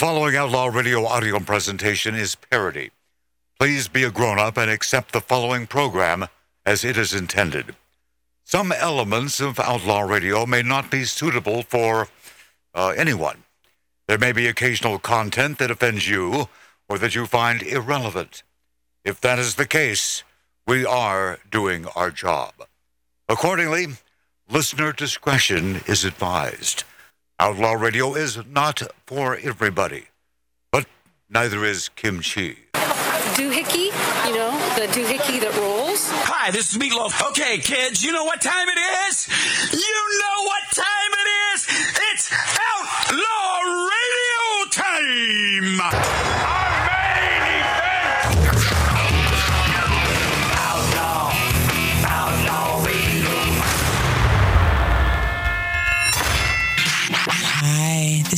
following Outlaw Radio audio presentation is parody. Please be a grown up and accept the following program as it is intended. Some elements of Outlaw Radio may not be suitable for uh, anyone. There may be occasional content that offends you or that you find irrelevant. If that is the case, we are doing our job. Accordingly, listener discretion is advised. Outlaw Radio is not for everybody, but neither is kimchi. doohickey, you know, the doohickey that rolls. Hi, this is Meatloaf. Okay, kids, you know what time it is?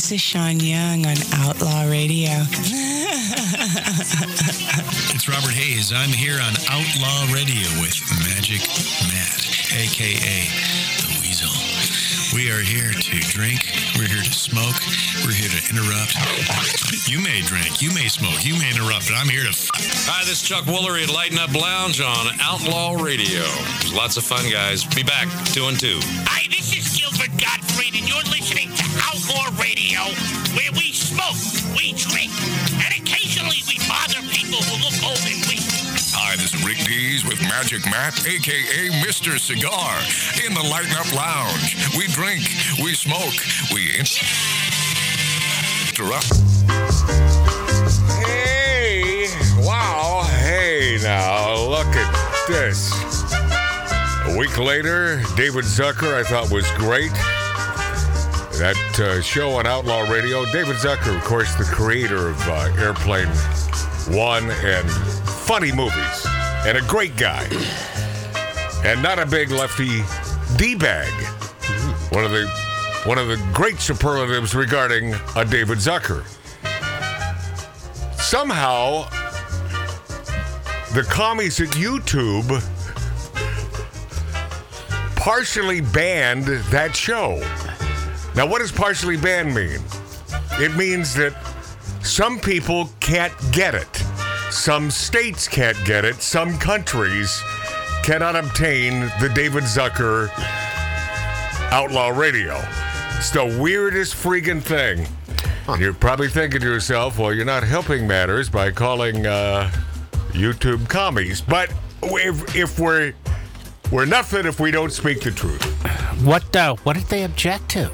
This is Sean Young on Outlaw Radio. It's Robert Hays. I'm here on Outlaw Radio with Magic Matt, aka the Weasel. We are here to drink. We're here to smoke. We're here to interrupt. You may drink. You may smoke. You may interrupt. But I'm here to. F- Hi, this is Chuck Woolery at Lighten Up Lounge on Outlaw Radio. There's lots of fun, guys. Be back, two and two. Hi, this is Gilbert Gottfried, and you're listening to Outlaw Radio, where we smoke, we drink, and occasionally we bother people who look old and weak. Hi, this is Rick Dees with Magic Matt, aka Mr. Cigar, in the Lighten Up Lounge. We drink, we smoke, we interrupt. Hey, wow, hey now, look at this. A week later, David Zucker, I thought was great. That uh, show on Outlaw Radio. David Zucker, of course, the creator of uh, Airplane One and funny movies, and a great guy, and not a big lefty d bag. One of the one of the great superlatives regarding a David Zucker. Somehow, the commies at YouTube partially banned that show. Now, what does partially banned mean? It means that some people can't get it. Some states can't get it. Some countries cannot obtain the David Zucker Outlaw Radio. It's the weirdest freaking thing. You're probably thinking to yourself, well, you're not helping matters by calling uh, YouTube commies. But if, if we're we're nothing if we don't speak the truth. What uh, what did they object to?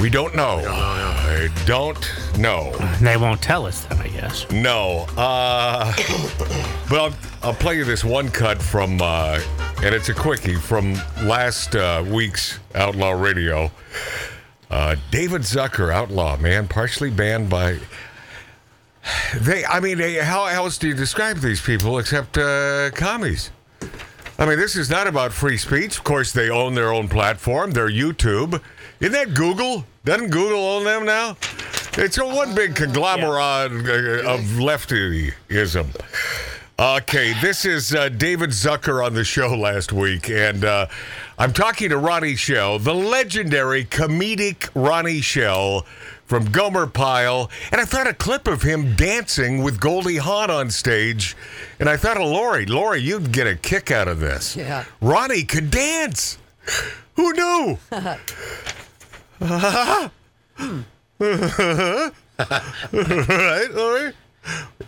We don't know. I don't know. They won't tell us then, I guess. No. Uh, but I'll, I'll play you this one cut from, uh, and it's a quickie from last uh, week's Outlaw Radio. Uh, David Zucker, Outlaw, man, partially banned by. They, I mean, they, how else do you describe these people except uh, commies? I mean, this is not about free speech. Of course, they own their own platform, their YouTube. Isn't that Google? Doesn't Google own them now? It's a one big conglomerate uh, of leftyism. Okay, this is uh, David Zucker on the show last week, and uh, I'm talking to Ronnie Schell, the legendary comedic Ronnie Schell from Gomer Pyle, and I found a clip of him dancing with Goldie Hawn on stage, and I thought of Lori. Lori, you'd get a kick out of this. Yeah. Ronnie could dance. Who knew? right, Lori?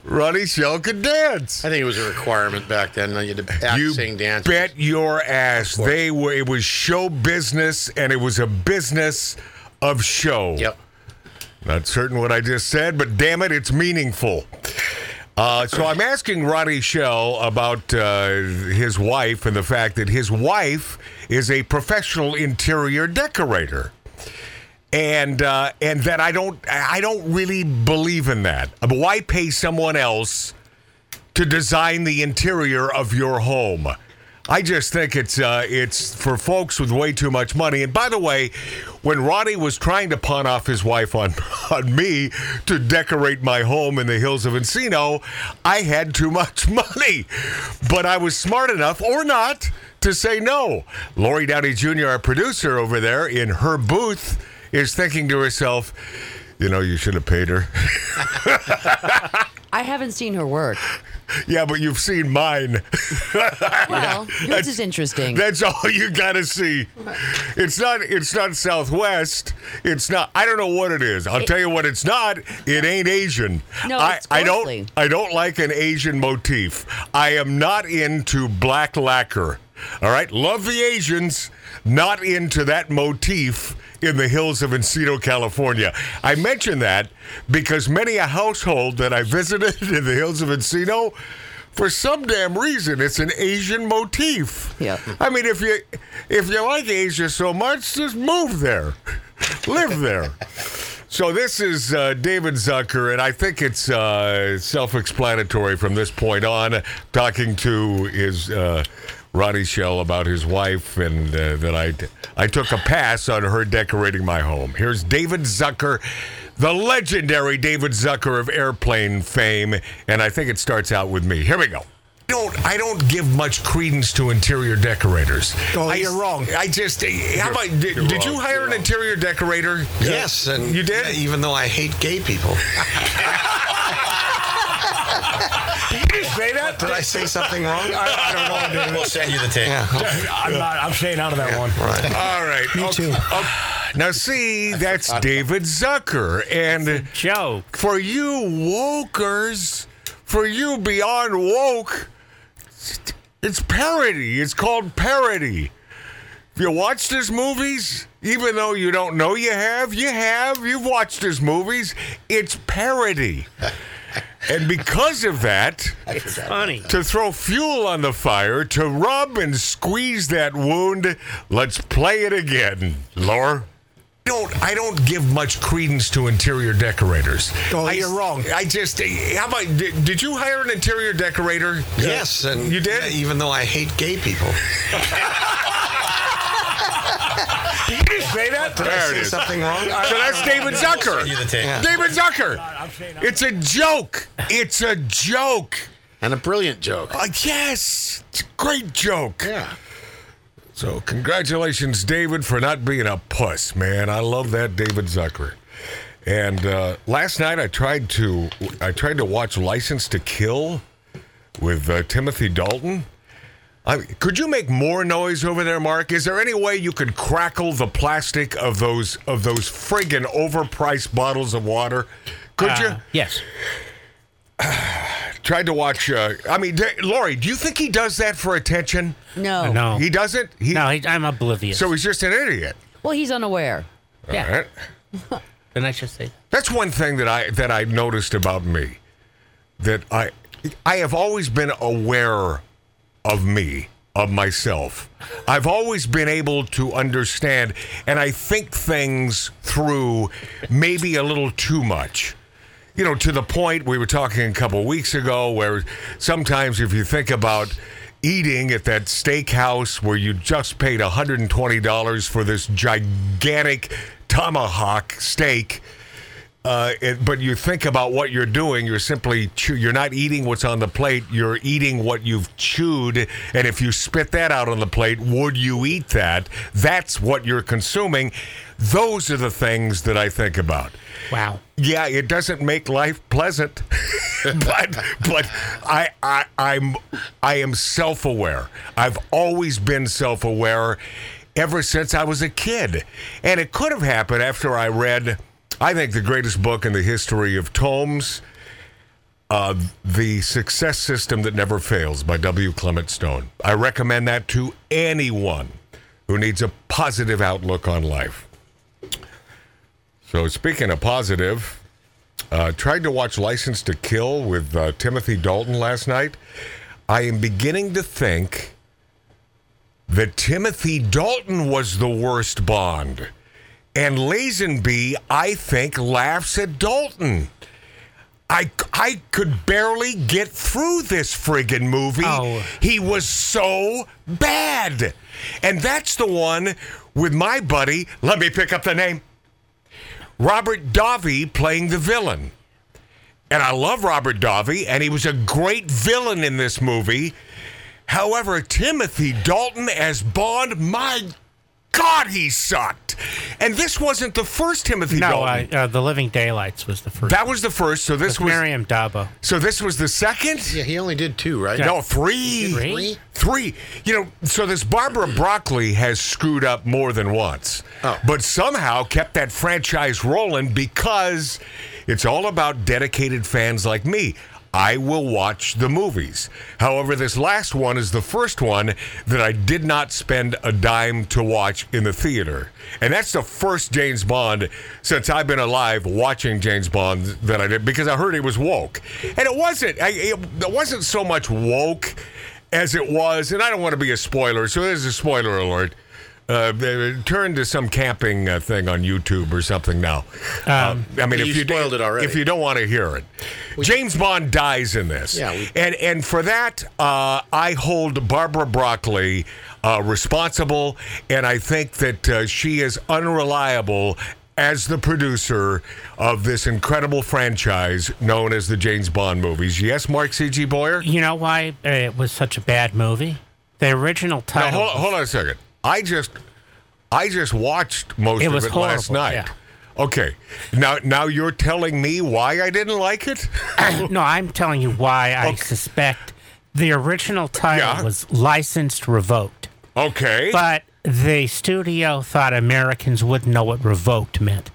Ronnie Schell could dance. I think it was a requirement back then. You had to act, You sing, dance. bet your ass they were. It was show business, and it was a business of show. Yep. Not certain what I just said, but damn it, it's meaningful. Uh, so I'm asking Ronnie Schell about uh, his wife and the fact that his wife is a professional interior decorator, and uh, and that I don't I don't really believe in that. Why pay someone else to design the interior of your home? I just think it's uh, it's for folks with way too much money. And by the way, when Ronnie was trying to pawn off his wife on on me to decorate my home in the hills of Encino, I had too much money, but I was smart enough or not to say no. Lori Downey Jr., our producer over there in her booth, is thinking to herself. You know, you should have paid her. I haven't seen her work. yeah, but you've seen mine. Well, yours is interesting. That's all you got to see. It's not. It's not Southwest. It's not. I don't know what it is. I'll tell you what. It's not. It ain't Asian. No, I, it's I don't. I don't like an Asian motif. I am not into black lacquer. All right. Love the Asians. Not into that motif in the hills of Encino, California. I mention that because many a household that I visited in the hills of Encino, for some damn reason, it's an Asian motif. Yeah. I mean, if you if you like Asia so much, just move there, live there. So this is uh, David Zucker, and I think it's uh, self-explanatory from this point on. Talking to his uh, Ronnie Schell about his wife, and uh, that I I took a pass on her decorating my home. Here's David Zucker, the legendary David Zucker of airplane fame, and I think it starts out with me. Here we go. Don't I don't give much credence to interior decorators. Oh, I, you're wrong. I just how about did, you're did you wrong. hire an interior decorator? Yes, and you did. Even though I hate gay people. Did you say that? Did I say something wrong? I, I don't know. We'll send you the tape. Yeah. I'm not. I'm staying out of that one. Right. All right. Me okay. too. Okay. Now see, that's David Zucker, and Joke. for you wokers, for you beyond woke, it's parody. It's called parody. If you watch his movies, even though you don't know you have, you have. You've watched his movies. It's parody. And because of that, It's funny. to throw fuel on the fire, to rub and squeeze that wound, let's play it again. Laura? Don't I don't give much credence to interior decorators. Oh, I, you're wrong. I just how about did, did you hire an interior decorator? Yes, and you did. yeah, even though I hate gay people. Did you say that? Did I There it say something wrong? So that's David Zucker. Send you the tape. Yeah. David Zucker. It's a joke. It's a joke. And a brilliant joke. Uh, yes, it's a great joke. Yeah. So congratulations, David, for not being a puss, man. I love that David Zucker. And uh, last night I tried to I tried to watch License to Kill with uh, Timothy Dalton. I, could you make more noise over there, Mark? Is there any way you could crackle the plastic of those of those friggin' overpriced bottles of water? Could you? Uh, Yes. Tried to watch. Uh, I mean, d- Lori, do you think he does that for attention? No. No. He doesn't. He, no, he, I'm oblivious. So he's just an idiot. Well, he's unaware. Yeah. All right. Didn't I should say? That's one thing that I that I noticed about me. That I I have always been aware of me, of myself. I've always been able to understand and I think things through maybe a little too much. You know, to the point we were talking a couple weeks ago where sometimes if you think about eating at that steakhouse where you just paid $120 for this gigantic tomahawk steak uh, it, but you think about what you're doing. You're simply chew- you're not eating what's on the plate. You're eating what you've chewed. And if you spit that out on the plate, would you eat that? That's what you're consuming. Those are the things that I think about. Wow. Yeah, it doesn't make life pleasant, but but I I I'm I am self aware. I've always been self aware ever since I was a kid, and it could have happened after I read. I think the greatest book in the history of tomes, uh, The Success System That Never Fails by W. Clement Stone. I recommend that to anyone who needs a positive outlook on life. So, speaking of positive, uh, tried to watch License to Kill with uh, Timothy Dalton last night. I am beginning to think that Timothy Dalton was the worst Bond. And Lazenby, I think, laughs at Dalton. I, I could barely get through this friggin' movie. Oh. He was so bad. And that's the one with my buddy, let me pick up the name, Robert Davi playing the villain. And I love Robert Davi, and he was a great villain in this movie. However, Timothy Dalton as Bond, my God, he sucked. And this wasn't the first Timothy No, uh, Dalton. uh, the Living Daylights was the first. that was the first. So this With was Maryam d'Abo. So this was the second. Yeah, he only did two, right? No, three. Three? Three. You know, so this Barbara Broccoli has screwed up more than once, Oh. but somehow kept that franchise rolling because it's all about dedicated fans like me. I will watch the movies. However, this last one is the first one that I did not spend a dime to watch in the theater. And that's the first James Bond since I've been alive watching James Bond that I did because I heard it was woke. And it wasn't. I, it, it wasn't so much woke as it was, and I don't want to be a spoiler, so there's a spoiler alert. Uh, they- turn to some camping uh, thing on YouTube or something now. Um, I mean, You if you spoiled it already. if you don't want to hear it, James Bond dies in this, Yeah, we- and and for that, uh, I hold Barbara Broccoli uh, responsible, and I think that uh, she is unreliable as the producer of this incredible franchise known as the James Bond movies. Yes, Mark C.G. Boyer. You know why uh, it was such a bad movie? The original Now, title. hold, hold on a second. I just, I just watched most It of it last night. yeah. Okay, now now you're telling me why I didn't like it? no, I'm telling you why I suspect the original title Yeah. was licensed revoked. Okay, But the studio thought Americans wouldn't know what revoked meant.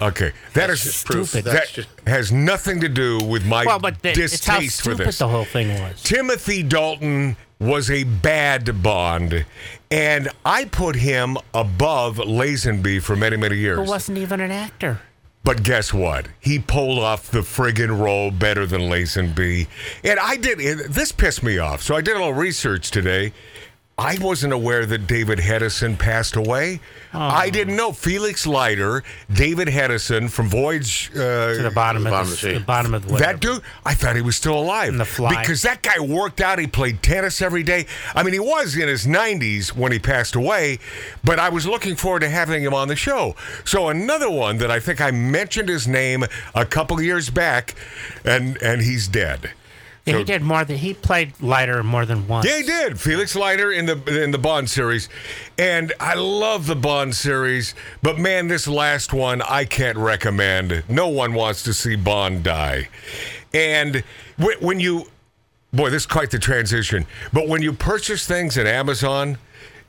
okay, that is just proof. stupid. That's That just- has nothing to do with my well, but the, distaste for stupid this. the whole thing was. Timothy Dalton was a bad Bond, and I put him above Lazenby for many many years. Who wasn't even an actor. But guess what? He pulled off the friggin' role better than Lazenby. And I did, this pissed me off. So I did a little research today. I wasn't aware that David Hedison passed away. I didn't know. Felix Leiter, David Hedison from Voyage. Uh, To the bottom, the bottom of of the, the sea. the bottom of the that dude, I thought he was still alive. And The Fly. Because that guy worked out. He played tennis every day. I mean, he was in his 90s when he passed away, but I was looking forward to having him on the show. So another one that I think I mentioned his name a couple years back, and and he's dead. Yeah, So- he did more than he played Leiter more than once. yeah, he did. Felix Leiter in the in the Bond series, and I love the Bond series. But man, this last one I can't recommend. No one wants to see Bond die, and when you, boy, this is quite the transition. But when you purchase things at Amazon.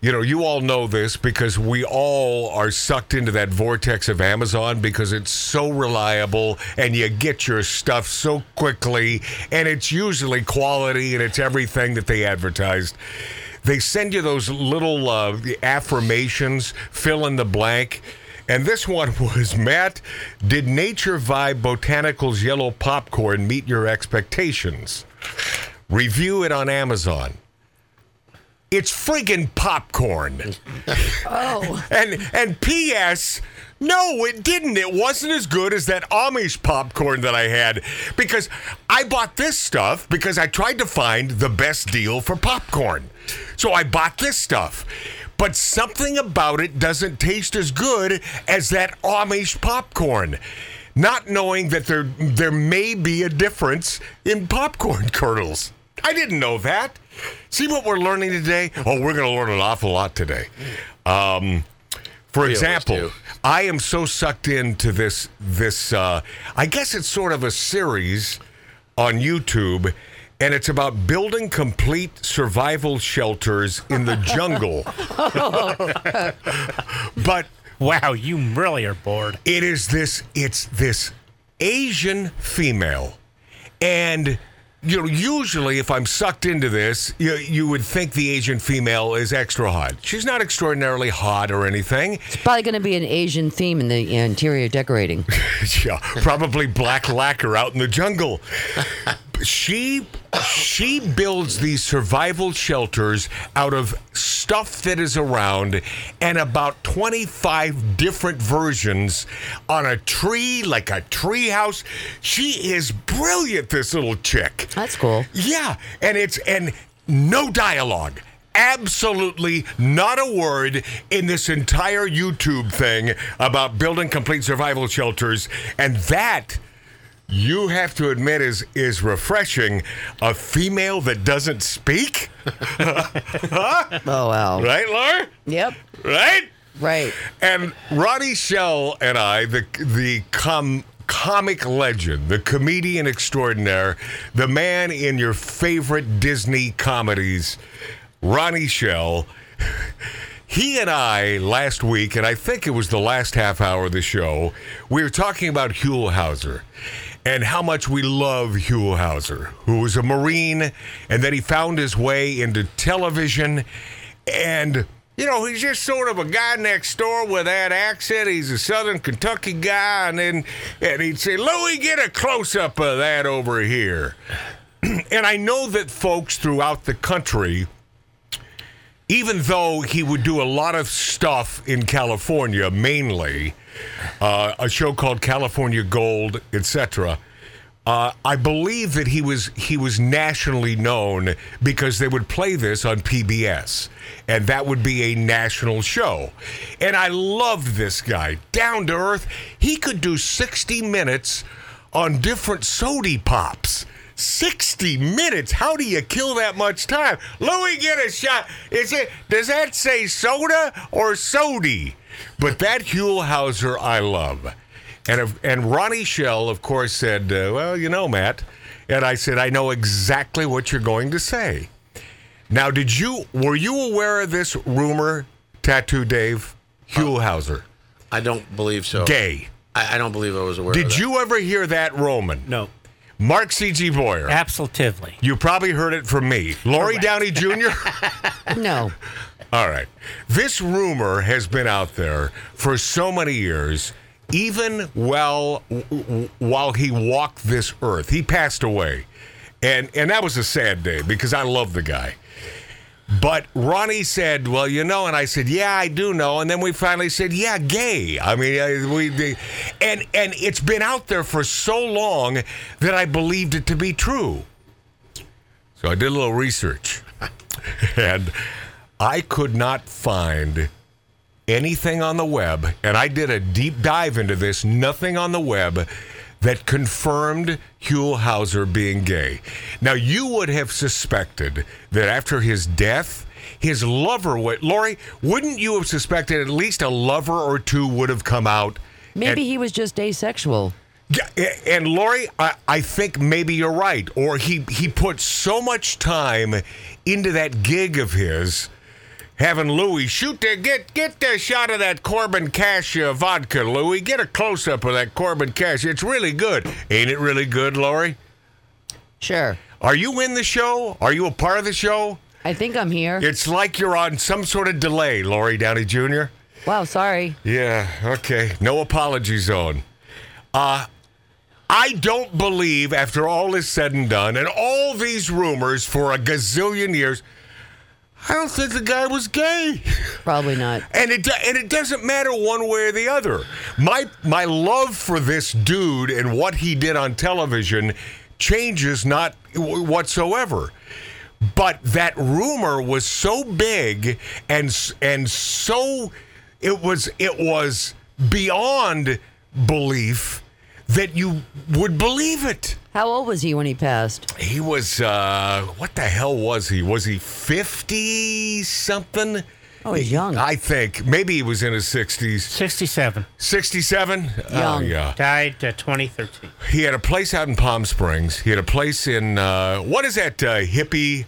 You know, you all know this because we all are sucked into that vortex of Amazon because it's so reliable and you get your stuff so quickly and it's usually quality and it's everything that they advertised. They send you those little uh, affirmations, fill in the blank. And this one was Matt, did Nature Vibe Botanicals Yellow Popcorn meet your expectations? Review it on Amazon. It's friggin' popcorn. Oh. And and P.S. No, it didn't. It wasn't as good as that Amish popcorn that I had because I bought this stuff because I tried to find the best deal for popcorn. So I bought this stuff. But something about it doesn't taste as good as that Amish popcorn. Not knowing that there there may be a difference in popcorn kernels. I didn't know that. See what we're learning today? Oh, we're going to learn an awful lot today. Um, for example. I am so sucked into this this uh, I guess it's sort of a series on YouTube and it's about building complete survival shelters in the jungle. but Wow, you really are bored. it is this it's this Asian female and you know usually if I'm sucked into this you, you would think the Asian female is extra hot. She's not extraordinarily hot or anything. It's probably going to be an Asian theme in the interior decorating. yeah, probably black lacquer out in the jungle. She she builds these survival shelters out of stuff that is around and about 25 different versions on a tree like a tree house. She is brilliant this little chick. That's cool. Yeah, and it's and no dialogue. Absolutely not a word in this entire YouTube thing about building complete survival shelters. And that you have to admit is is refreshing. A female that doesn't speak. Huh? Oh wow. Right, Laura? Yep. Right? Right. And Ronnie Schell and I, the the com, comic legend, the comedian extraordinaire, the man in your favorite Disney comedies, Ronnie Schell. He and I last week, and I think it was the last half hour of the show, we were talking about Huell Hauser and how much we love Huell Hauser, who was a Marine, and then he found his way into television. And, you know, he's just sort of a guy next door with that accent. He's a Southern Kentucky guy. And then and he'd say, Louie, get a close up of that over here. and I know that folks throughout the country even though he would do a lot of stuff in California, mainly uh, a show called California Gold, etc. Uh, I believe that he was he was nationally known because they would play this on PBS, and that would be a national show. And I loved this guy, down to earth. He could do sixty minutes on different sody pops. 60 minutes. How do you kill that much time? Louis, get a shot. Is it does that say soda or sody? But that Huell Hauser I love. And if, and Ronnie Schell, of course, said, uh, "Well, you know, Matt." And I said, "I know exactly what you're going to say." Now, did you were you aware of this rumor, Tattoo Dave? Huell Hauser, I don't believe so. gay. I, I don't believe I was aware. of Did you ever hear that, Roman? No. Mark C.G. Boyer. Absolutely. You probably heard it from me. Lori Downey Jr. No. All right. This rumor has been out there for so many years, even while while he walked this earth. He passed away. And and that was a sad day because I love the guy. But Ronnie said, "Well, you know," and I said, "Yeah, I do know." And then we finally said, "Yeah, gay." I mean, uh, we, and and it's been out there for so long that I believed it to be true. So I did a little research, and I could not find anything on the web. And I did a deep dive into this. Nothing on the web that confirmed Huell Hauser being gay. Now, you would have suspected that after his death, his lover would. Lori, wouldn't you have suspected at least a lover or two would have come out? Maybe and- he was just asexual. yeah, and Lori, I, I think maybe you're right. Or he he put so much time into that gig of his, having Louis shoot the get get the shot of that Corbin Cash uh, vodka, Louis. Get a close up of that Corbin Cash. It's really good, ain't it? Really good, Lori. Sure. Are you in the show? Are you a part of the show? I think I'm here. It's like you're on some sort of delay, Lori Downey Jr. Wow, sorry. Yeah, okay. No apology zone. Uh I don't believe after all is said and done and all these rumors for a gazillion years I don't think the guy was gay. Probably not. And it and it doesn't matter one way or the other. My my love for this dude and what he did on television changes not whatsoever. But that rumor was so big and and so it was it was beyond belief that you would believe it. How old was he when he passed? He was uh what the hell was he? Was he 50 something? Oh, he's young. I think maybe he was in his 60s. 67. 67? Oh, Young. yeah. Died uh, 2013. He had a place out in Palm Springs. He had a place in uh, what is that uh, hippie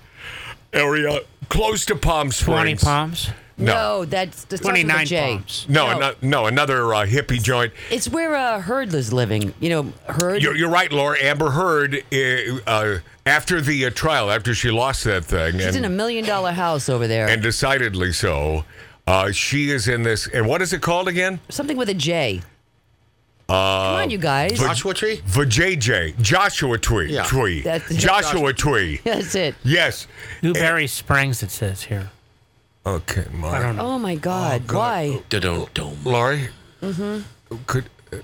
area close to Palm Springs? 20 palms. No. that's the starts with a 29 J. palms. No, No. no, no, another uh, hippie joint. It's where uh, Heard was living. You know, Heard. You're, you're right, Laura. Amber Heard, uh, uh, after the uh, trial, after she lost that thing, She's in a million dollar house over there. and decidedly so, uh, she is in this. And what is it called again? Something with a J. Uh, Come on, you guys. Joshua Tree? VJJ, Joshua Tree. Yeah. Tree. That's- Joshua Tree. That's it. Yes. Newberry Springs, it says here. Okay, Mark. I don't know. Oh my God! Why? Da-dum-dum. Laurie, could uh,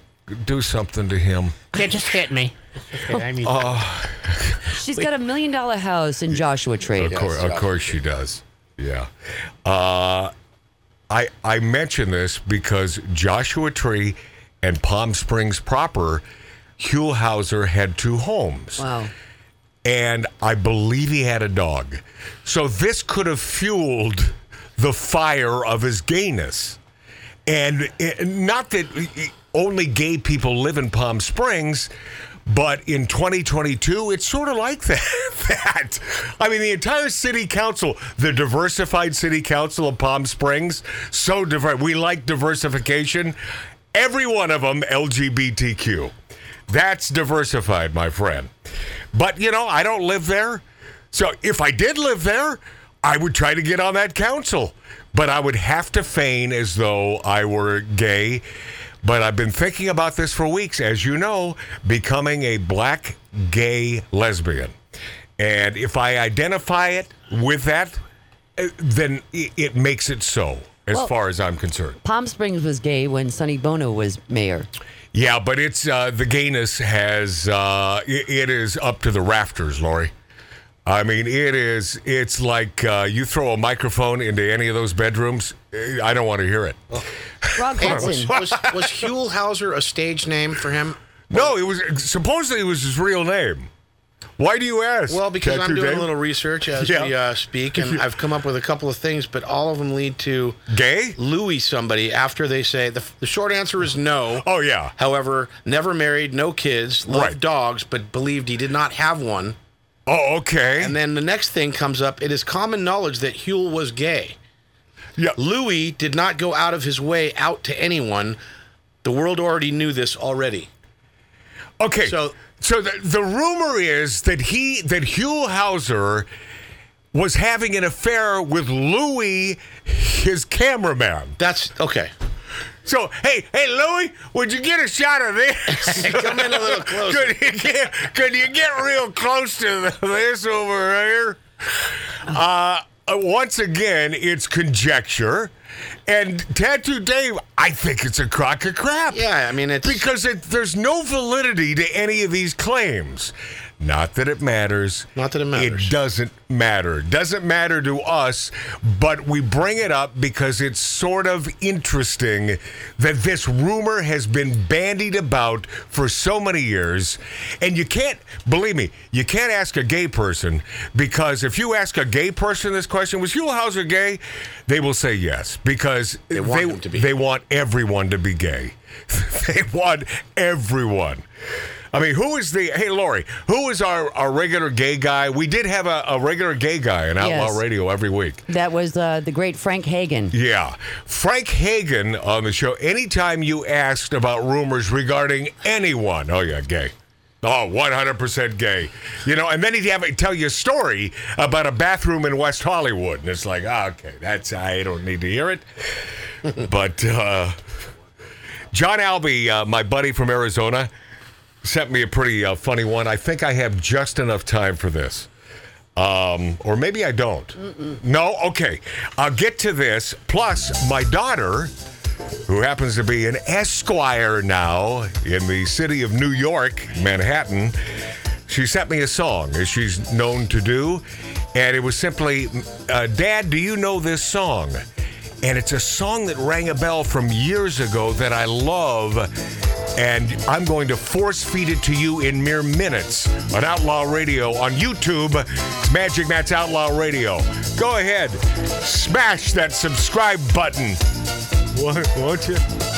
do something to him. Yeah, just hit me. Okay, I mean, She's got a million dollar house in Joshua Tree. Of course, of course she does. Yeah. Uh, I I mention this because Joshua Tree and Palm Springs proper Huell Hauser had two homes. Wow. And I believe he had a dog. So this could have fueled the fire of his gayness. And eh, not that only gay people live in Palm Springs, but in 2022, it's sort of like that. that. I mean, the entire city council, the diversified city council of Palm Springs, so diverse. We like diversification. Every one of them LGBTQ. That's diversified, my friend. But, you know, I don't live there. So if I did live there, I would try to get on that council. But I would have to feign as though I were gay. But I've been thinking about this for weeks, as you know, becoming a black gay lesbian. And if I identify it with that, eh, then it makes it so, as Well- far as I'm concerned. Palm Springs was gay when Sonny Bono was mayor. Yeah, but it's uh, the gayness has uh, it, it is up to the rafters, Lori. I mean, it is. It's like uh, you throw a microphone into any of those bedrooms. eh, I don't want to hear it. Rob Hey, was, Hudson. was, was Huell Hauser a stage name for him? No, it was supposedly it was his real name. Why do you ask? Well, because I'm doing Dave? a little research as Yeah. we uh, speak, and I've come up with a couple of things, but all of them lead to gay Louis somebody after they say the, the short answer is no. Oh yeah. However, never married, no kids, loved Right. dogs, but believed he did not have one. Oh, okay. And then the next thing comes up. It is common knowledge that Huell was gay. Yeah. Louis did not go out of his way out to anyone. The world already knew this already. Okay. So- so the, the rumor is that he that Huell Hauser was having an affair with Louis, his cameraman. That's okay. So hey, hey Louis, would you get a shot of this? Come in a little closer. could you get could you get real close to this over here? Uh, uh, once again, it's conjecture. And Tattoo Dave, I think it's a crock of crap. Yeah, I mean it's Because it, there's no validity to any of these claims. Not that it matters. Not that it matters. It doesn't matter. Doesn't matter to us, but we bring it up because it's sort of interesting that this rumor has been bandied about for so many years. And you can't, believe me, you can't ask a gay person because if you ask a gay person this question, was Huell Hauser gay? They will say yes because They want be. they want everyone to be gay. they want everyone. I mean, who is the hey Lori? Who is our, our regular gay guy? We did have a, a regular gay guy in Outlaw Yes. Radio every week. That was uh, the great Frank Hagan. Yeah. Frank Hagen on the show, anytime you asked about rumors regarding anyone, oh, yeah, gay. Oh, 100% gay. You know, and then he'd have tell you a story about a bathroom in West Hollywood. And it's like, ah, okay, that's, I don't need to hear it. but uh, John Albee, uh, my buddy from Arizona, sent me a pretty uh, funny one. I think I have just enough time for this. Um, or maybe I don't. No? Okay. I'll get to this. Plus, my daughter, who happens to be an esquire now in the city of New York, Manhattan, she sent me a song, as she's known to do. And it was simply, uh, Dad, do you know this song? And it's a song that rang a bell from years ago that I love. And I'm going to force feed it to you in mere minutes on Outlaw Radio on YouTube. It's Magic Matt's Outlaw Radio. Go ahead, smash that subscribe button. Won't won't you?